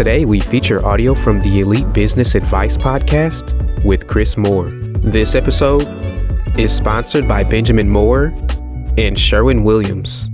Today, we feature audio from the Elite Business Advice Podcast with Chris Moore. This episode is sponsored by Benjamin Moore and Sherwin Williams.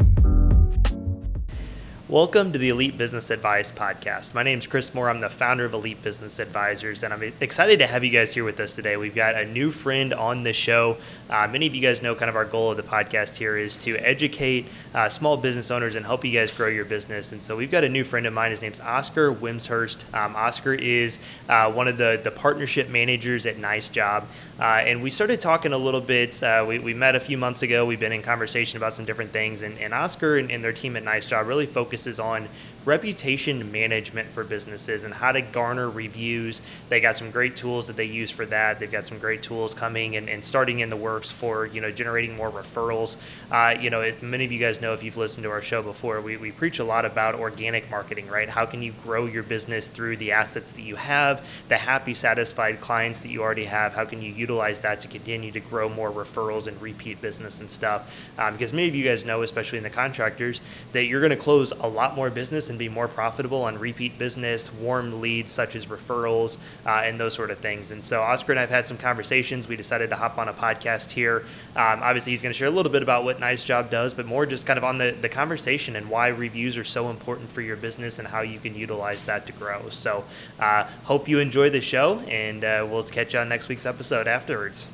Welcome to the Elite Business Advice Podcast. My name is Chris Moore. I'm the founder of Elite Business Advisors, and I'm excited to have you guys here with us today. We've got a new friend on the show. Uh, many of you guys know kind of our goal of the podcast here is to educate uh, small business owners and help you guys grow your business. And so we've got a new friend of mine. His name's Oscar Wimshurst. Um, Oscar is uh, one of the, the partnership managers at Nice Job. Uh, and we started talking a little bit. Uh, we, we met a few months ago. We've been in conversation about some different things. And, and Oscar and, and their team at Nice Job really focuses on reputation management for businesses and how to garner reviews. They got some great tools that they use for that. They've got some great tools coming and, and starting in the works for you know generating more referrals. Uh, you know, it, many of you guys know if you've listened to our show before, we, we preach a lot about organic marketing, right? How can you grow your business through the assets that you have, the happy, satisfied clients that you already have? How can you utilize that to continue to grow more referrals and repeat business and stuff? Um, because many of you guys know, especially in the contractors, that you're going to close a lot more business and be more profitable on repeat business, warm leads such as referrals, uh, and those sort of things. And so Oscar and I have had some conversations. We decided to hop on a podcast here. Um, obviously, he's going to share a little bit about what Nice Job does, but more just kind of on the, the conversation and why reviews are so important for your business and how you can utilize that to grow. So, uh, hope you enjoy the show, and uh, we'll catch you on next week's episode afterwards.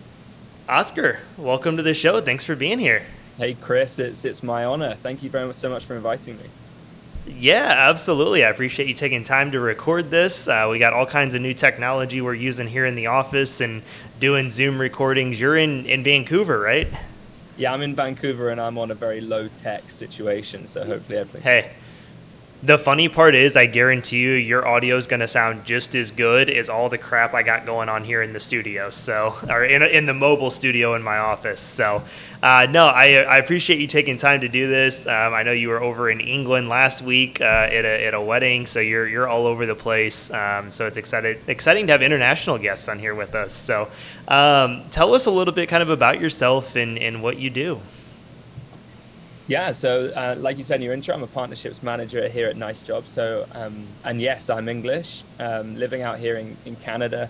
Oscar, welcome to the show. Thanks for being here. Hey, Chris, it's, it's my honor. Thank you very much so much for inviting me. Yeah, absolutely. I appreciate you taking time to record this. Uh, we got all kinds of new technology we're using here in the office and doing Zoom recordings. You're in, in Vancouver, right? Yeah, I'm in Vancouver and I'm on a very low tech situation, so hopefully everything. Hey, the funny part is, I guarantee you, your audio is going to sound just as good as all the crap I got going on here in the studio. So, or in, in the mobile studio in my office. So, uh, no, I, I appreciate you taking time to do this. Um, I know you were over in England last week uh, at, a, at a wedding, so you're you're all over the place. Um, so it's excited exciting to have international guests on here with us. So, um, tell us a little bit, kind of about yourself and, and what you do. Yeah, so uh, like you said in your intro, I'm a partnerships manager here at Nice Job. So, um, and yes, I'm English, um, living out here in, in Canada.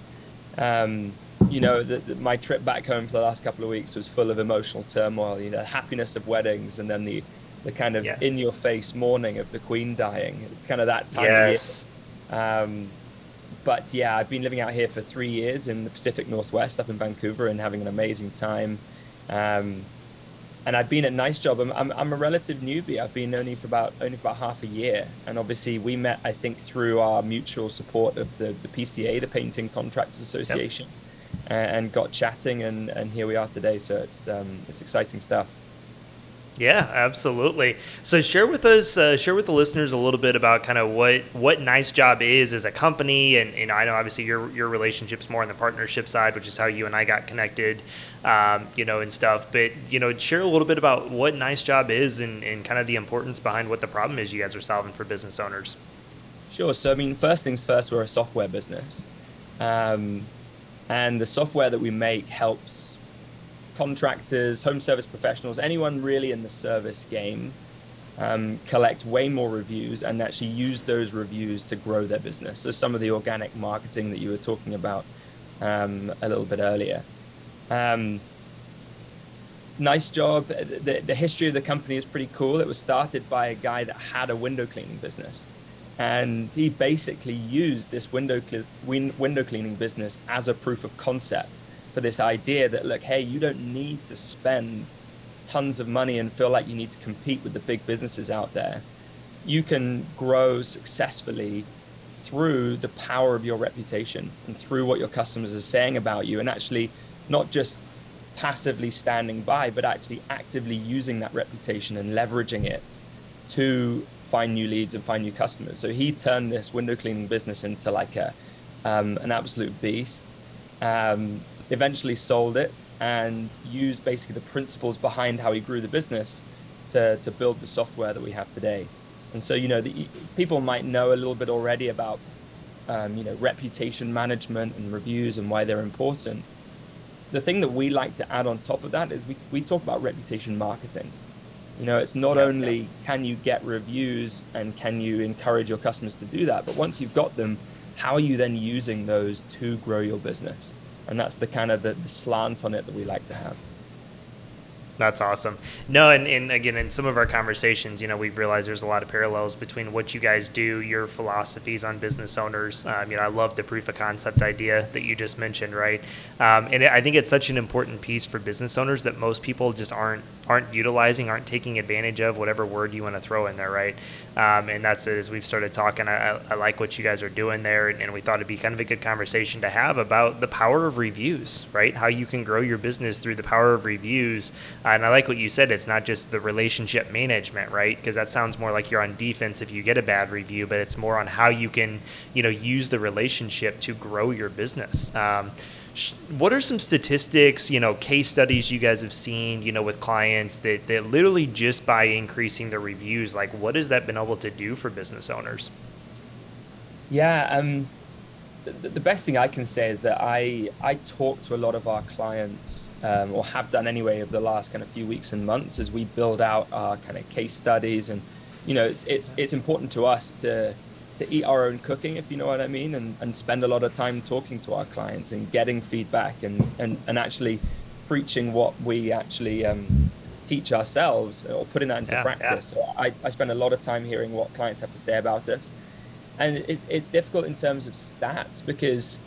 Um, you know, the, the, my trip back home for the last couple of weeks was full of emotional turmoil. You know, the happiness of weddings, and then the the kind of yeah. in-your-face mourning of the Queen dying. It's kind of that time yes. of year. Um, but yeah, I've been living out here for three years in the Pacific Northwest, up in Vancouver, and having an amazing time. Um, and I've been at Nice Job. I'm, I'm, I'm, a relative newbie. I've been only for about only for about half a year, and obviously we met I think through our mutual support of the, the PCA, the Painting Contractors Association, yep. and, and, got chatting, and, and here we are today. So it's um, it's exciting stuff. Yeah, absolutely. So share with us, uh, share with the listeners a little bit about kind of what what Nice Job is as a company, and, and I know obviously your your relationships more on the partnership side, which is how you and I got connected, um, you know, and stuff. But you know, share a little bit about what Nice Job is and, and kind of the importance behind what the problem is you guys are solving for business owners. Sure. So I mean, first things first, we're a software business, um, and the software that we make helps contractors, home service professionals, anyone really in the service game um, collect way more reviews and actually use those reviews to grow their business. So some of the organic marketing that you were talking about um, a little bit earlier. Um, nice job. The, the history of the company is pretty cool. It was started by a guy that had a window cleaning business. And he basically used this window, cl- win- window cleaning business as a proof of concept for this idea that look, hey, you don't need to spend tons of money and feel like you need to compete with the big businesses out there. You can grow successfully through the power of your reputation and through what your customers are saying about you, and actually not just passively standing by, but actually actively using that reputation and leveraging it to find new leads and find new customers. So he turned this window cleaning business into like a um, an absolute beast. Um, eventually sold it and used basically the principles behind how he grew the business to, to build the software that we have today. And so, you know, the, people might know a little bit already about, um, you know, reputation management and reviews and why they're important. The thing that we like to add on top of that is we, we talk about reputation marketing. You know, it's not yeah, only yeah. can you get reviews and can you encourage your customers to do that, but once you've got them, how are you then using those to grow your business? And that's the kind of the, the slant on it that we like to have. That's awesome. No, and, and again, in some of our conversations, you know, we've realized there's a lot of parallels between what you guys do, your philosophies on business owners. Um, you know, I love the proof of concept idea that you just mentioned, right? Um, and I think it's such an important piece for business owners that most people just aren't aren't utilizing, aren't taking advantage of, whatever word you want to throw in there, right? Um, and that's as we've started talking. I, I, like what you guys are doing there, and, and we thought it'd be kind of a good conversation to have about the power of reviews, right? How you can grow your business through the power of reviews. And I like what you said. It's not just the relationship management, right? Because that sounds more like you're on defense if you get a bad review, but it's more on how you can, you know, use the relationship to grow your business. Um, what are some statistics, you know, case studies you guys have seen, you know, with clients that, that literally just by increasing the reviews, like what has that been able to do for business owners? Yeah, um, the, the best thing I can say is that I I talk to a lot of our clients, um, or have done anyway, over the last kind of few weeks and months as we build out our kind of case studies, and you know, it's it's it's important to us to to eat our own cooking, if you know what I mean, and, and spend a lot of time talking to our clients and getting feedback and, and, and actually preaching what we actually um, teach ourselves or putting that into yeah, practice. Yeah. So I, I spend a lot of time hearing what clients have to say about us. And it, it's difficult in terms of stats because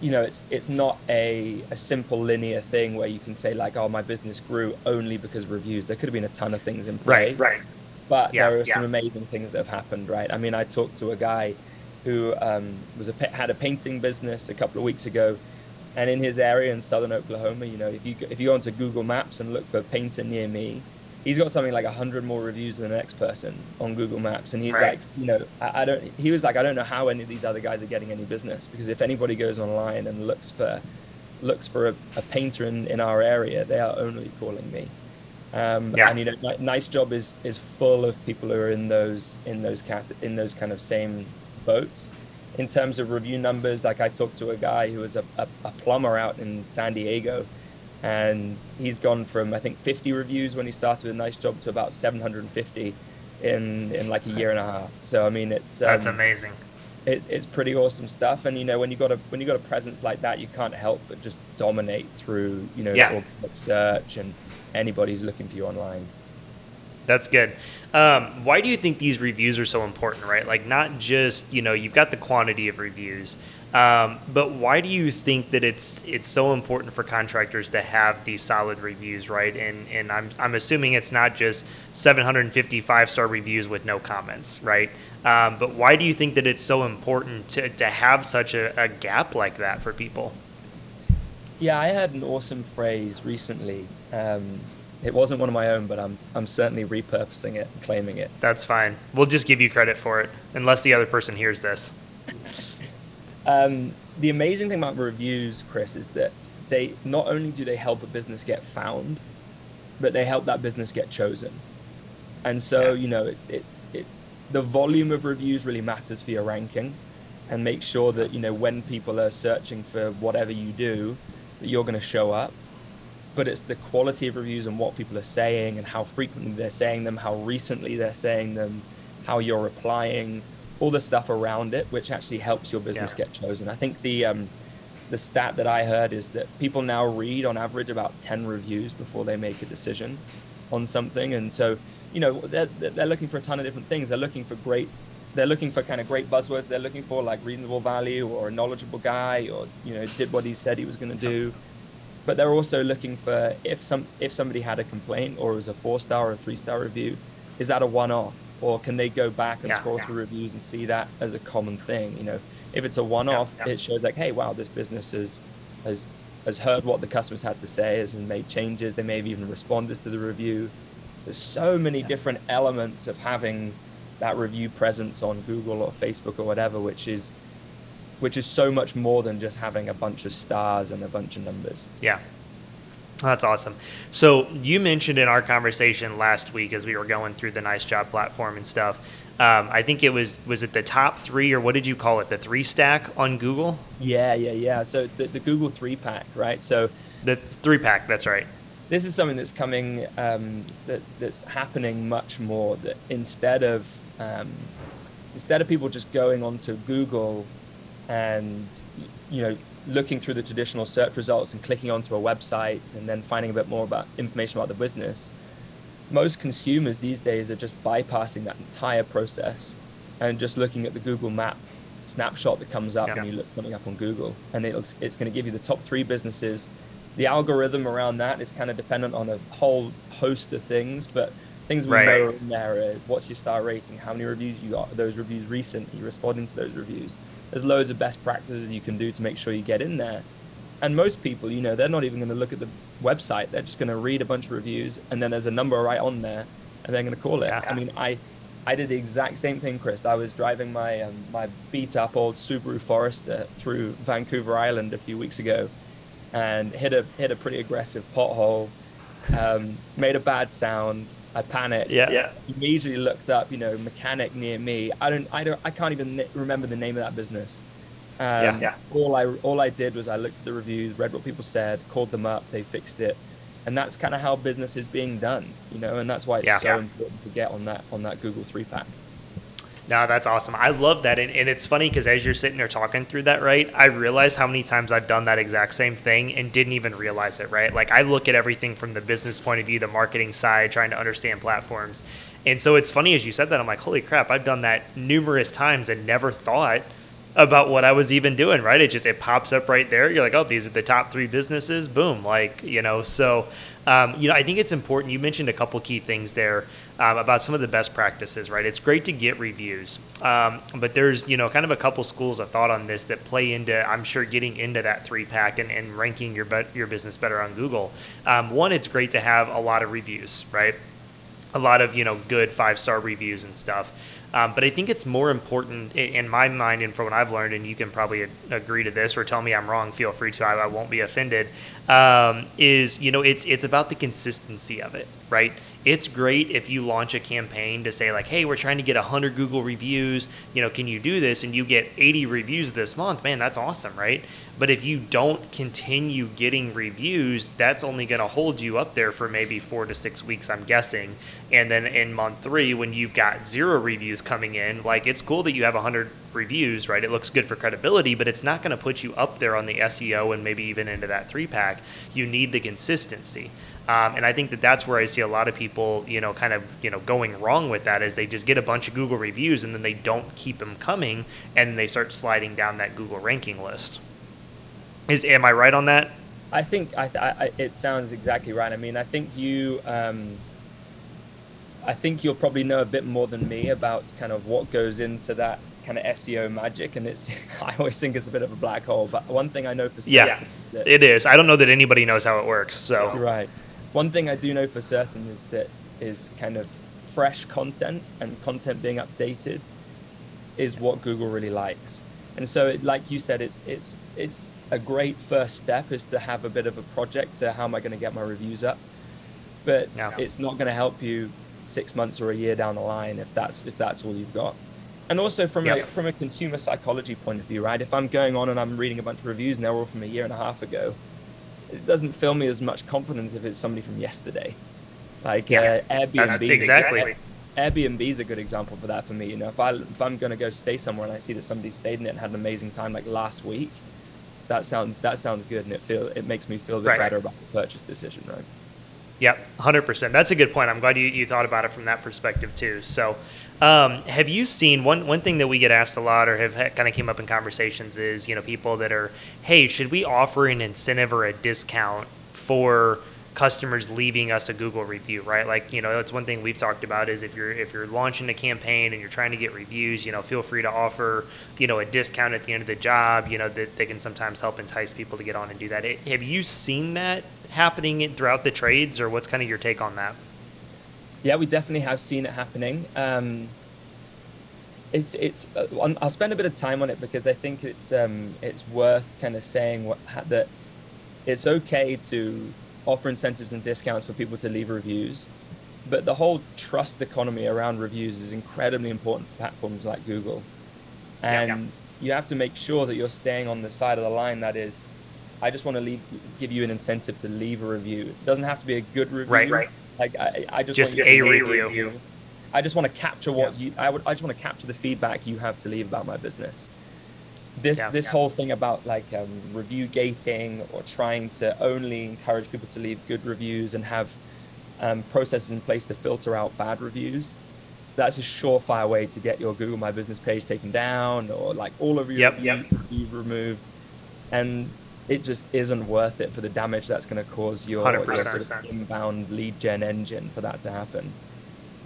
you know it's it's not a, a simple linear thing where you can say like oh my business grew only because reviews there could have been a ton of things in play right right but yeah, there are yeah. some amazing things that have happened, right? I mean, I talked to a guy who um, was a had a painting business a couple of weeks ago, and in his area in southern Oklahoma, you know, if you if you go onto Google Maps and look for painter near me, he's got something like hundred more reviews than the next person on Google Maps, and he's right. like, you know, I, I, don't. He was like, I don't know how any of these other guys are getting any business because if anybody goes online and looks for looks for a, a painter in, in our area, they are only calling me. Um, yeah. And you know, nice job is is full of people who are in those in those cat in those kind of same boats. In terms of review numbers, like I talked to a guy who was a, a, a plumber out in San Diego, and he's gone from I think 50 reviews when he started with a nice job to about 750 in in like a year and a half. So I mean, it's um, that's amazing. It's, it's pretty awesome stuff, and you know when you got a when you got a presence like that, you can't help but just dominate through you know yeah. search and anybody who's looking for you online. That's good. Um, why do you think these reviews are so important, right? Like, not just you know you've got the quantity of reviews, um, but why do you think that it's it's so important for contractors to have these solid reviews, right? And and I'm I'm assuming it's not just 750 five star reviews with no comments, right? Um, but why do you think that it's so important to to have such a, a gap like that for people? Yeah, I had an awesome phrase recently. Um, it wasn't one of my own, but I'm I'm certainly repurposing it and claiming it. That's fine. We'll just give you credit for it, unless the other person hears this. um, the amazing thing about reviews, Chris, is that they not only do they help a business get found, but they help that business get chosen. And so, yeah. you know, it's it's it's the volume of reviews really matters for your ranking, and make sure that you know when people are searching for whatever you do, that you're going to show up but it's the quality of reviews and what people are saying and how frequently they're saying them, how recently they're saying them, how you're replying, all the stuff around it, which actually helps your business yeah. get chosen. I think the um, the stat that I heard is that people now read on average about ten reviews before they make a decision on something, and so you know they're they're looking for a ton of different things. They're looking for great. They're looking for kind of great buzzwords. They're looking for like reasonable value or a knowledgeable guy or you know did what he said he was going to do but they're also looking for if some if somebody had a complaint or it was a four star or a three star review, is that a one off or can they go back and yeah, scroll yeah. through reviews and see that as a common thing? You know, if it's a one off, yeah, it shows like, hey, wow, this business has has has heard what the customers had to say, has made changes. They may have even responded to the review. There's so many different elements of having that review presence on Google or Facebook or whatever, which is which is so much more than just having a bunch of stars and a bunch of numbers. Yeah. That's awesome. So you mentioned in our conversation last week as we were going through the Nice Job platform and stuff. Um, I think it was was it the top three or what did you call it? The three stack on Google. Yeah, yeah, yeah. So it's the, the Google three pack, right? So the three pack. That's right. This is something that's coming. Um, that's that's happening much more. That instead of um, instead of people just going onto Google and you know looking through the traditional search results and clicking onto a website and then finding a bit more about information about the business most consumers these days are just bypassing that entire process and just looking at the google map snapshot that comes up yeah. when you look something up on google and it's, it's going to give you the top three businesses the algorithm around that is kind of dependent on a whole host of things but things we right. know in there are what's your star rating how many reviews you got those reviews recent you responding to those reviews there's loads of best practices you can do to make sure you get in there. And most people, you know, they're not even going to look at the website. They're just going to read a bunch of reviews, and then there's a number right on there, and they're going to call it. Yeah. I mean, I, I did the exact same thing, Chris. I was driving my um, my beat up old Subaru Forester through Vancouver Island a few weeks ago, and hit a hit a pretty aggressive pothole. Um, made a bad sound, I panicked. Yeah. yeah. Immediately looked up, you know, mechanic near me. I don't, I don't, I can't even remember the name of that business. Um, yeah. yeah. All I, all I did was I looked at the reviews, read what people said, called them up, they fixed it, and that's kind of how business is being done, you know, and that's why it's yeah. so yeah. important to get on that on that Google three pack. No, that's awesome. I love that. And, and it's funny because as you're sitting there talking through that, right, I realize how many times I've done that exact same thing and didn't even realize it, right? Like I look at everything from the business point of view, the marketing side, trying to understand platforms. And so it's funny as you said that, I'm like, holy crap, I've done that numerous times and never thought about what I was even doing, right? It just, it pops up right there. You're like, oh, these are the top three businesses. Boom. Like, you know, so um, you know, I think it's important. You mentioned a couple key things there um, about some of the best practices, right? It's great to get reviews, um, but there's you know kind of a couple schools of thought on this that play into I'm sure getting into that three pack and, and ranking your be- your business better on Google. Um, one, it's great to have a lot of reviews, right? A lot of you know good five star reviews and stuff. Um, but I think it's more important in my mind, and from what I've learned, and you can probably agree to this or tell me I'm wrong. Feel free to. I, I won't be offended. Um, is you know it's it's about the consistency of it, right? It's great if you launch a campaign to say like, hey, we're trying to get 100 Google reviews. You know, can you do this? And you get 80 reviews this month. Man, that's awesome, right? But if you don't continue getting reviews, that's only going to hold you up there for maybe four to six weeks, I'm guessing. And then in month three, when you've got zero reviews coming in, like it's cool that you have 100 reviews, right? It looks good for credibility, but it's not going to put you up there on the SEO and maybe even into that three pack. You need the consistency. Um, and I think that that's where I see a lot of people, you know, kind of, you know, going wrong with that is they just get a bunch of Google reviews and then they don't keep them coming and they start sliding down that Google ranking list. Is am I right on that? I think I, I, it sounds exactly right. I mean, I think you, um, I think you'll probably know a bit more than me about kind of what goes into that kind of SEO magic, and it's I always think it's a bit of a black hole. But one thing I know for certain yeah, is that it is. I don't know that anybody knows how it works. So right, one thing I do know for certain is that is kind of fresh content and content being updated is what Google really likes. And so, it, like you said, it's it's it's a great first step is to have a bit of a project to how am I going to get my reviews up. But yeah. it's not going to help you six months or a year down the line if that's if that's all you've got. And also from yep. a from a consumer psychology point of view, right? If I'm going on and I'm reading a bunch of reviews and they're all from a year and a half ago, it doesn't fill me as much confidence if it's somebody from yesterday. Like yeah, uh, Airbnb. exactly. Airbnb is a good example for that for me. You know, if I if I'm going to go stay somewhere and I see that somebody stayed in it and had an amazing time like last week, that sounds that sounds good and it feel it makes me feel a bit right. better about the purchase decision, right? Yep, hundred percent. That's a good point. I'm glad you, you thought about it from that perspective too. So, um, have you seen one one thing that we get asked a lot, or have kind of came up in conversations, is you know people that are, hey, should we offer an incentive or a discount for customers leaving us a Google review, right? Like, you know, that's one thing we've talked about is if you're if you're launching a campaign and you're trying to get reviews, you know, feel free to offer, you know, a discount at the end of the job, you know, that they can sometimes help entice people to get on and do that. Have you seen that happening throughout the trades or what's kind of your take on that? Yeah, we definitely have seen it happening. Um, it's it's uh, I'll spend a bit of time on it because I think it's um it's worth kind of saying what that it's okay to offer incentives and discounts for people to leave reviews but the whole trust economy around reviews is incredibly important for platforms like Google and yeah, yeah. you have to make sure that you're staying on the side of the line that is I just want to leave, give you an incentive to leave a review. It doesn't have to be a good review. Right, right. Like I, I just, just want a, review. review. I just want to capture what yeah. you. I would. I just want to capture the feedback you have to leave about my business. This yeah, this yeah. whole thing about like um, review gating or trying to only encourage people to leave good reviews and have um, processes in place to filter out bad reviews. That's a surefire way to get your Google My Business page taken down or like all of your yep, reviews yep. removed. And it just isn't worth it for the damage that's going to cause your, your sort of inbound lead gen engine for that to happen.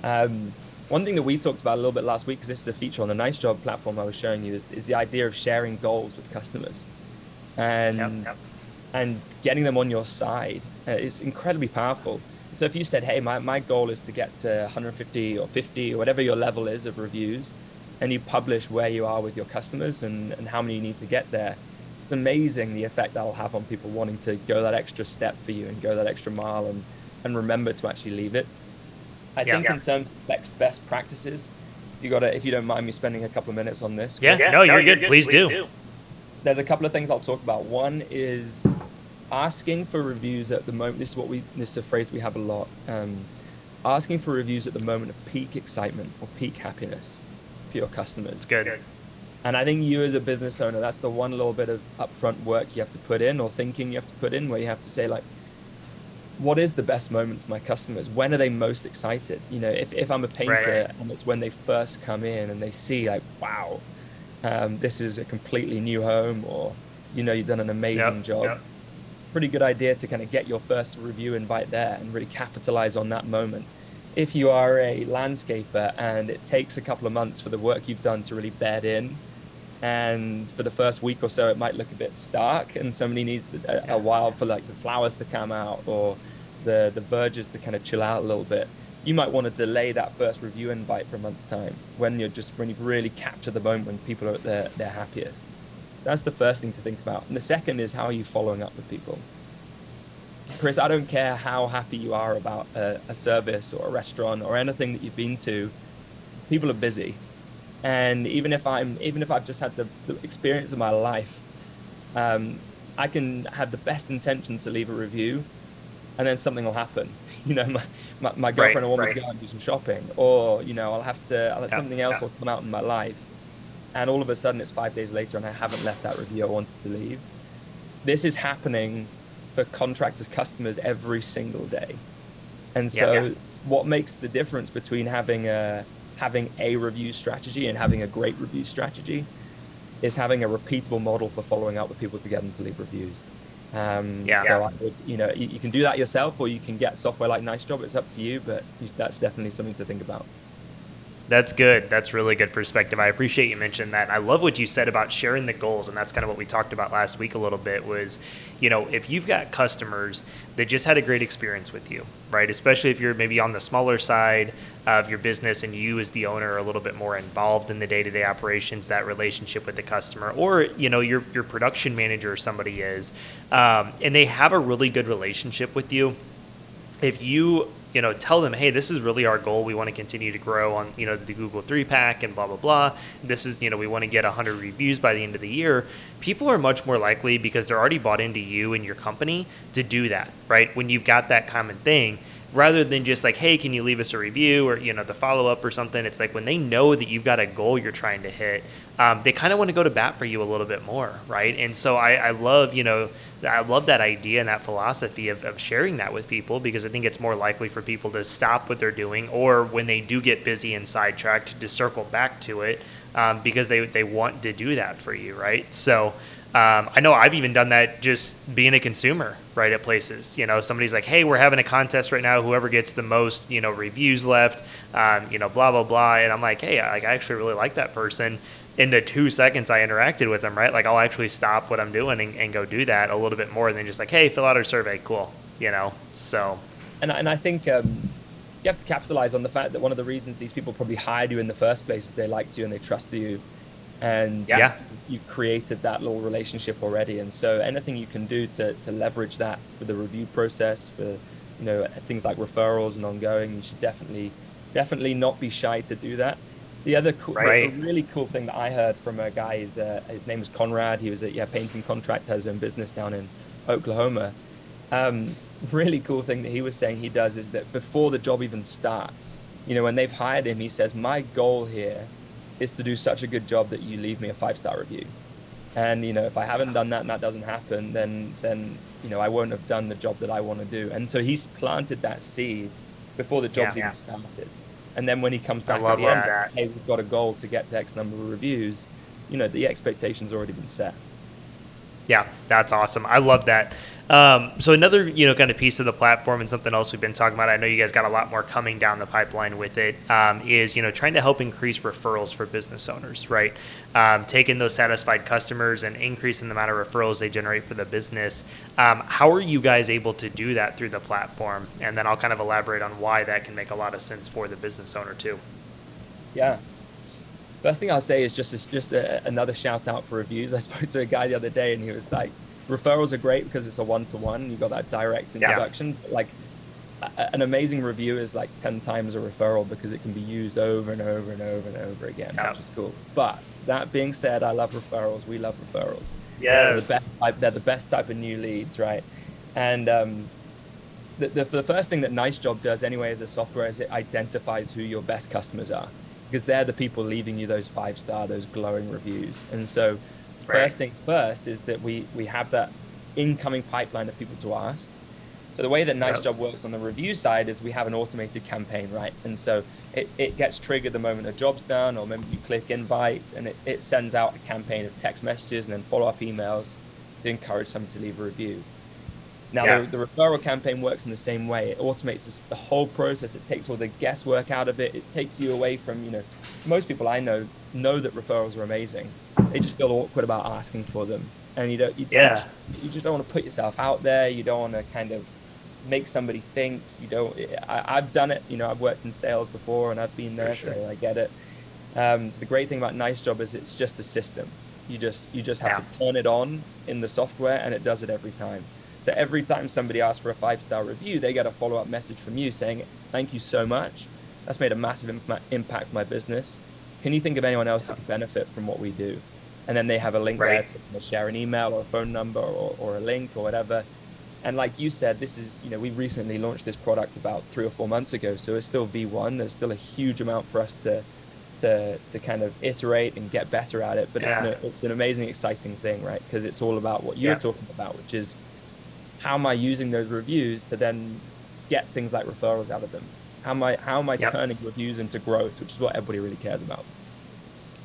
Um, one thing that we talked about a little bit last week, because this is a feature on the Nice Job platform I was showing you, is, is the idea of sharing goals with customers and yep, yep. and getting them on your side. Uh, it's incredibly powerful. So if you said, "Hey, my, my goal is to get to 150 or 50 or whatever your level is of reviews," and you publish where you are with your customers and, and how many you need to get there, it's amazing the effect that'll have on people wanting to go that extra step for you and go that extra mile and, and remember to actually leave it. I yeah, think yeah. in terms of best practices, you got to, if you don't mind me spending a couple of minutes on this. Yeah, yeah no, you're, you're good. good. Please, Please do. do. There's a couple of things I'll talk about. One is asking for reviews at the moment. This is what we, this is a phrase we have a lot. Um, asking for reviews at the moment of peak excitement or peak happiness for your customers. It's good. And I think you as a business owner, that's the one little bit of upfront work you have to put in or thinking you have to put in where you have to say like, what is the best moment for my customers? When are they most excited? You know, if, if I'm a painter right, and it's when they first come in and they see like, wow, um, this is a completely new home or, you know, you've done an amazing yep, job. Yep. Pretty good idea to kind of get your first review invite there and really capitalize on that moment if you are a landscaper and it takes a couple of months for the work you've done to really bed in and for the first week or so it might look a bit stark and somebody needs a, a while for like the flowers to come out or the the verges to kind of chill out a little bit. You might want to delay that first review invite for a month's time when you're just when you've really captured the moment when people are at their, their happiest. That's the first thing to think about. And the second is how are you following up with people? Chris i don't care how happy you are about a, a service or a restaurant or anything that you've been to people are busy and even if i'm even if i've just had the, the experience of my life um, i can have the best intention to leave a review and then something will happen. You know my, my, my girlfriend right, will want right. me to go and do some shopping or you know i'll have to I'll, yeah, something else yeah. will come out in my life. And all of a sudden it's five days later and i haven't left that review i wanted to leave. This is happening for contractors customers every single day. And so yeah, what makes the difference between having a having a review strategy and having a great review strategy is having a repeatable model for following up with people to get them to leave reviews. Um, yeah. So I would, you know, you, you, can do that yourself, or you can get software like Nice Job. It's up to you, but that's definitely something to think about. That's good. That's really good perspective. I appreciate you mentioning that. I love what you said about sharing the goals, and that's kind of what we talked about last week a little bit. Was, you know, if you've got customers that just had a great experience with you, right? Especially if you're maybe on the smaller side of your business and you as the owner are a little bit more involved in the day-to-day operations, that relationship with the customer, or you know, your your production manager or somebody is, um, and they have a really good relationship with you. If you you know, tell them, hey, this is really our goal. We want to continue to grow on, you know, the Google three pack and blah blah blah. This is, you know, we want to get 100 reviews by the end of the year. People are much more likely because they're already bought into you and your company to do that, right? When you've got that common thing, rather than just like, hey, can you leave us a review or you know the follow up or something. It's like when they know that you've got a goal you're trying to hit, um, they kind of want to go to bat for you a little bit more, right? And so I, I love you know I love that idea and that philosophy of, of sharing that with people because I think it's more likely for people to stop what they're doing or when they do get busy and sidetracked to circle back to it um, because they, they want to do that for you, right? So um, I know I've even done that just being a consumer, right, at places. You know, somebody's like, hey, we're having a contest right now. Whoever gets the most, you know, reviews left, um, you know, blah, blah, blah. And I'm like, hey, I, I actually really like that person in the two seconds I interacted with them, right? Like I'll actually stop what I'm doing and, and, go do that a little bit more than just like, hey, fill out our survey, cool, you know. So, and and I think um, you have to capitalize on the fact that one of the reasons these people probably hired you in the first place is they liked you and they trust you and yeah. you created that little relationship already and so anything you can do to, to leverage that for the review process for you know things like referrals and ongoing you should definitely definitely not be shy to do that the other cool, right. really cool thing that I heard from a guy is uh, his name was Conrad. He was a yeah painting contractor, has his own business down in Oklahoma. Um, really cool thing that he was saying he does is that before the job even starts, you know, when they've hired him, he says, My goal here is to do such a good job that you leave me a five star review. And, you know, if I haven't done that and that doesn't happen, then, then, you know, I won't have done the job that I want to do. And so he's planted that seed before the job's yeah, even yeah. started. And then when he comes back at the end and says, hey, we've got a goal to get to X number of reviews, you know, the expectation's already been set. Yeah, that's awesome. I love that. Um, so another, you know, kind of piece of the platform and something else we've been talking about. I know you guys got a lot more coming down the pipeline with it. Um, is you know trying to help increase referrals for business owners, right? Um, taking those satisfied customers and increasing the amount of referrals they generate for the business. Um, how are you guys able to do that through the platform? And then I'll kind of elaborate on why that can make a lot of sense for the business owner too. Yeah, First thing I'll say is just just a, another shout out for reviews. I spoke to a guy the other day and he was like, referrals are great because it's a one to one. You got that direct introduction. Yeah. Like a, an amazing review is like ten times a referral because it can be used over and over and over and over again, yeah. which is cool. But that being said, I love referrals. We love referrals. Yes. They're the best type. They're the best type of new leads, right? And um, the, the, the first thing that Nice Job does anyway as a software is it identifies who your best customers are because they're the people leaving you those five star, those glowing reviews. And so. First things first is that we we have that incoming pipeline of people to ask. So the way that Nice. Job works on the review side is we have an automated campaign, right? And so it, it gets triggered the moment a job's done, or maybe you click invite, and it, it sends out a campaign of text messages and then follow-up emails to encourage someone to leave a review. Now, yeah. the, the, referral campaign works in the same way. It automates this, the whole process. It takes all the guesswork out of it. It takes you away from, you know, most people I know know that referrals are amazing. They just feel awkward about asking for them, and you don't. You yeah. Don't, you just don't want to put yourself out there. You don't want to kind of make somebody think. You don't. I, have done it. You know, I've worked in sales before, and I've been there, sure. so I get it. Um, so the great thing about Nice Job is it's just a system. You just you just have yeah. to turn it on in the software, and it does it every time. So every time somebody asks for a five star review, they get a follow up message from you saying, "Thank you so much. That's made a massive impact for my business can you think of anyone else that could benefit from what we do? And then they have a link right. there to share an email or a phone number or, or a link or whatever. And like you said, this is, you know, we recently launched this product about three or four months ago. So it's still V1. There's still a huge amount for us to, to, to kind of iterate and get better at it. But yeah. it's, an, it's an amazing, exciting thing, right? Because it's all about what you're yeah. talking about, which is how am I using those reviews to then get things like referrals out of them? How am I how am I yep. turning reviews into growth, which is what everybody really cares about.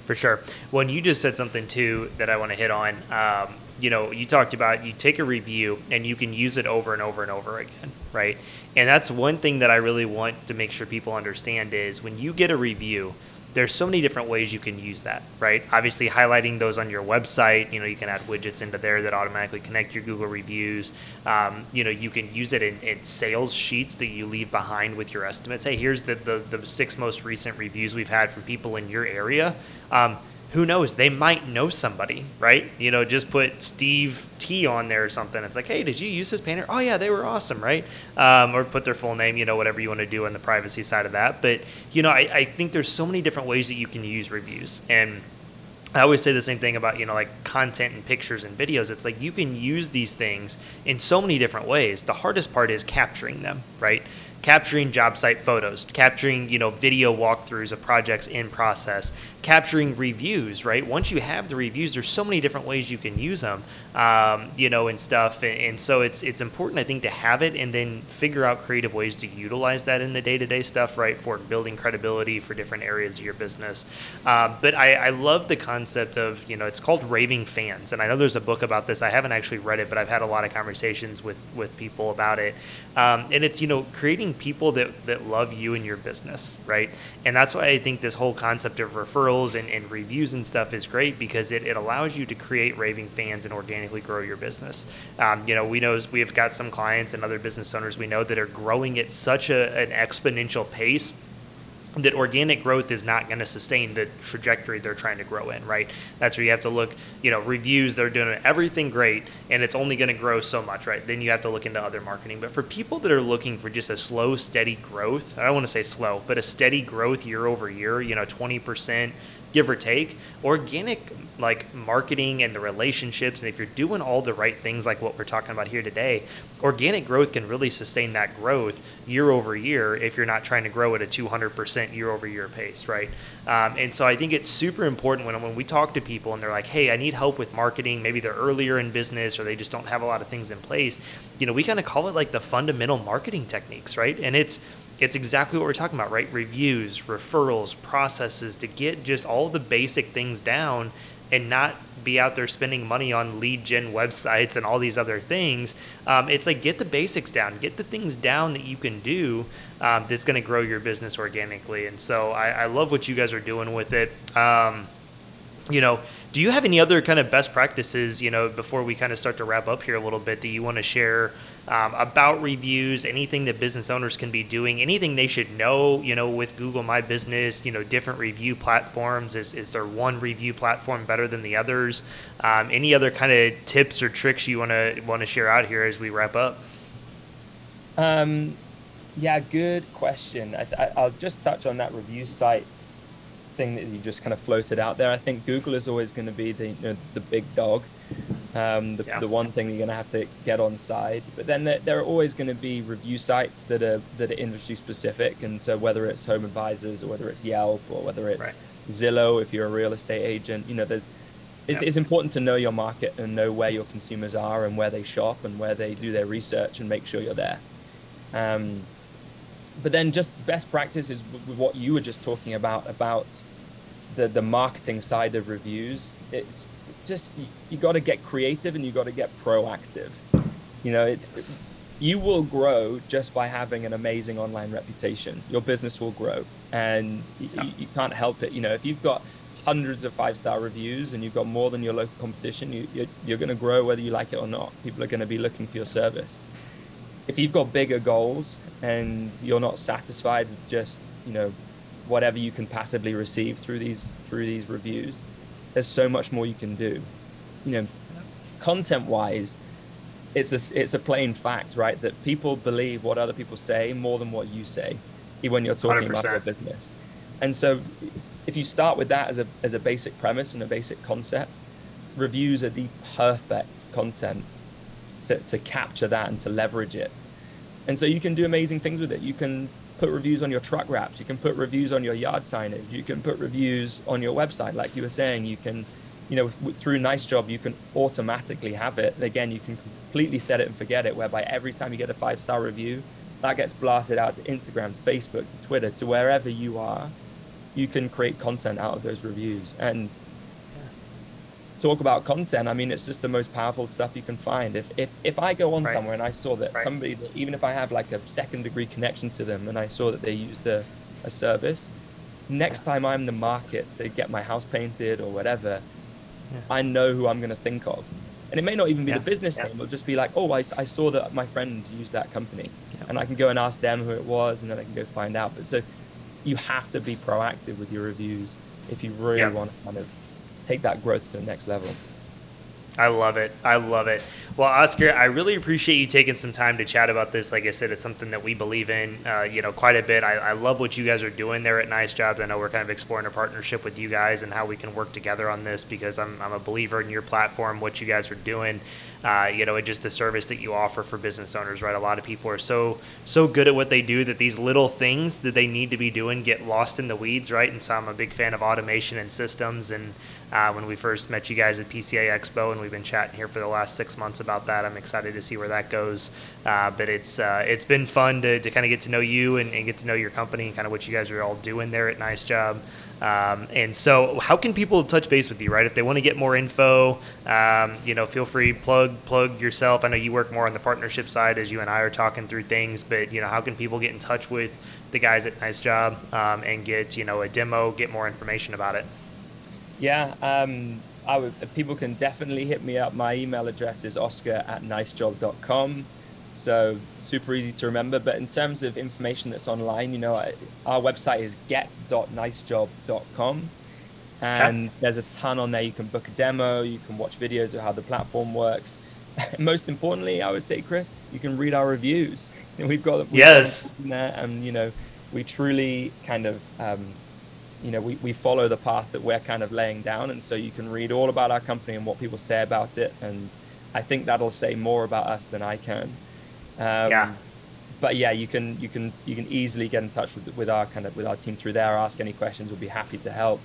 For sure. Well, you just said something too that I want to hit on. Um, you know, you talked about you take a review and you can use it over and over and over again, right? And that's one thing that I really want to make sure people understand is when you get a review, there's so many different ways you can use that, right? Obviously, highlighting those on your website, you know, you can add widgets into there that automatically connect your Google reviews. Um, you know, you can use it in, in, sales sheets that you leave behind with your estimates. Hey, here's the, the, the six most recent reviews we've had from people in your area. Um, who knows? They might know somebody, right? You know, just put Steve T on there or something. It's like, hey, did you use this painter? Oh yeah, they were awesome, right? Um, or put their full name, you know, whatever you want to do on the privacy side of that. But you know, I, I think there's so many different ways that you can use reviews, and I always say the same thing about you know like content and pictures and videos. It's like you can use these things in so many different ways. The hardest part is capturing them, right? capturing job site photos, capturing you know video walkthroughs of projects in process, capturing reviews. Right, once you have the reviews, there's so many different ways you can use them, um, you know, and stuff. And, and, so it's it's important, I think, to have it and then figure out creative ways to utilize that in the day to day stuff, right, for building credibility for different areas of your business. Uh, but I, I love the concept of you know it's called raving fans, and I know there's a book about this. I haven't actually read it, but I've had a lot of conversations with with people about it. Um, and it's you know creating people that, that love you and your business, right? And that's why I think this whole concept of referrals and, and reviews and stuff is great because it, it allows you to create raving fans and organically grow your business. Um, you know, we know we have got some clients and other business owners we know that are growing at such a, an exponential pace that organic growth is not going to sustain the trajectory they're trying to grow in, right? That's where you have to look, you know, reviews, they're doing everything great and it's only going to grow so much, right? Then you have to look into other marketing. But for people that are looking for just a slow, steady growth, I don't want to say slow, but a steady growth year over year, you know, 20%, give or take, organic like marketing and the relationships and if you're doing all the right things like what we're talking about here today organic growth can really sustain that growth year over year if you're not trying to grow at a 200% year over year pace right? Um, and so i think it's super important when, when we talk to people and they're like hey i need help with marketing. Maybe they're earlier in business or they just don't have a lot of things in place. You know we kind of call it like the fundamental marketing techniques right? And it's it's exactly what we're talking about, right? Reviews, referrals, processes to get just all the basic things down and not be out there spending money on lead gen websites and all these other things. Um, it's like get the basics down, get the things down that you can do um, that's going to grow your business organically. And so I, I, love what you guys are doing with it. Um, you know, do you have any other kind of best practices, you know, before we kind of start to wrap up here a little bit that you want to share um, about reviews, anything that business owners can be doing, anything they should know, you know, with Google My Business, you know, different review platforms. Is, is there one review platform better than the others? Um, any other kind of tips or tricks you want to want to share out here as we wrap up? Um, yeah, good question. I, will just touch on that review sites thing that you just kind of floated out there. I think Google is always going to be the you know, the big dog um, the, yeah. the one thing you're going to have to get on side. But then there, there are always going to be review sites that are that are industry specific, and so whether it's Home Advisors or whether it's Yelp or whether it's right. Zillow, if you're a real estate agent, you know, there's it's, it's important to know your market and know where your consumers are and where they shop and where they do their research and make sure you're there. Um, but then just best practice is what you were just talking about about the the marketing side of reviews. It's just you, you got to get creative and you got to get proactive. You know, it's, yes. you will grow just by having an amazing online reputation. Your business will grow, and yeah. you, you, can't help it. You know, if you've got hundreds of five star reviews and you've got more than your local competition, you, you're, you're going to grow whether you like it or not. People are going to be looking for your service. If you've got bigger goals and you're not satisfied with just you know whatever you can passively receive through these through these reviews, there's so much more you can do. You know, content wise, it's a it's a plain fact, right? That people believe what other people say more than what you say, when you're talking 100%. about your business. And so, if you start with that as a as a basic premise and a basic concept, reviews are the perfect content to, to capture that and to leverage it. And so you can do amazing things with it. You can put reviews on your truck wraps. You can put reviews on your yard signage. You can put reviews on your website, like you were saying. You can, you know, through Nice Job, you can automatically have it. Again, you can completely set it and forget it. Whereby every time you get a five star review, that gets blasted out to Instagram, to Facebook, to Twitter, to wherever you are. You can create content out of those reviews and talk about content, I mean, it's just the most powerful stuff you can find. If if, if I go on right. somewhere and I saw that right. somebody, that, even if I have like a second degree connection to them, and I saw that they used a, a service, next yeah. time I'm in the market to get my house painted or whatever, yeah. I know who I'm going to think of. And it may not even be yeah. the business name, it'll just be like, oh, I, I saw that my friend used that company. And I can go and ask them who it was, and then I can go find out. But so you have to be proactive with your reviews if you really want to kind of take that growth to the next level. I love it. I love it. Well, Oscar, I really appreciate you taking some time to chat about this. Like I said, it's something that we believe in, uh, you know, quite a bit. I, I, love what you guys are doing there at Nice Jobs. I know we're kind of exploring a partnership with you guys and how we can work together on this because I'm, I'm a believer in your platform, what you guys are doing, uh, you know, and just the service that you offer for business owners, right? A lot of people are so so good at what they do that these little things that they need to be doing get lost in the weeds, right? And so I'm a big fan of automation and systems. And uh, when we first met you guys at PCA Expo and We've been chatting here for the last six months about that. I'm excited to see where that goes. Uh, but it's uh, it's been fun to, to kind of get to know you and, and, get to know your company and kind of what you guys are all doing there at Nice Job. Um, and so, how can people touch base with you, right? If they want to get more info, um, you know, feel free plug plug yourself. I know you work more on the partnership side as you and I are talking through things, but you know, how can people get in touch with the guys at Nice Job um, and get you know a demo, get more information about it? Yeah, um, would, people can definitely hit me up. My email address is oscar at nicejob.com. So super easy to remember. But in terms of information that's online, you know, our website is get.nicejob.com. And okay. there's a ton on there. You can book a demo, you can watch videos of how the platform works. Most importantly, I would say, Chris, you can read our reviews. We've got we've yes, got there, and you know, we truly kind of, um, you know, we, we follow the path that we're kind of laying down, and so you can read all about our company and what people say about it, and I think that'll say more about us than I can. Um, yeah. But yeah, you can you can you can easily get in touch with with our kind of with our team through there. Ask any questions. We'll be happy to help.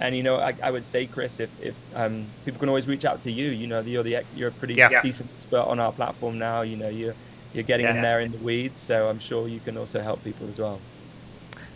And you know, I, I would say, Chris, if if um, people can always reach out to you, you know, you're the you're a pretty yeah. decent expert on our platform now. You know, you're you're getting yeah. in there in the weeds, so I'm sure you can also help people as well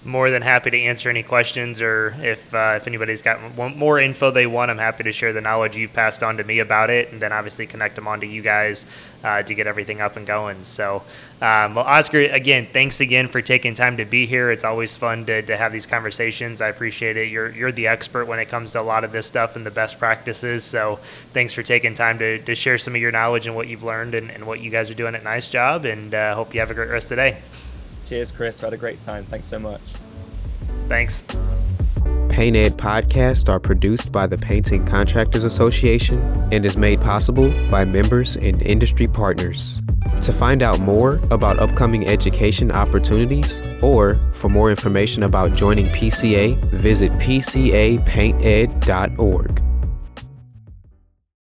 more than happy to answer any questions or if uh, if anybody's got more info they want i'm happy to share the knowledge you've passed on to me about it and then obviously connect them on to you guys uh, to get everything up and going. So um, well oscar again thanks again for taking time to be here. It's always fun to, to have these conversations. I appreciate it. You're, you're the expert when it comes to a lot of this stuff and the best practices. So thanks for taking time to, to share some of your knowledge and what you've learned and, and what you guys are doing at NiceJob and uh, hope you have a great rest of the day Cheers, Chris. I had a great time. Thanks so much. Thanks. Paint Ed podcasts are produced by the Painting Contractors Association and is made possible by members and industry partners. To find out more about upcoming education opportunities or for more information about joining PCA, visit pcapainted.org.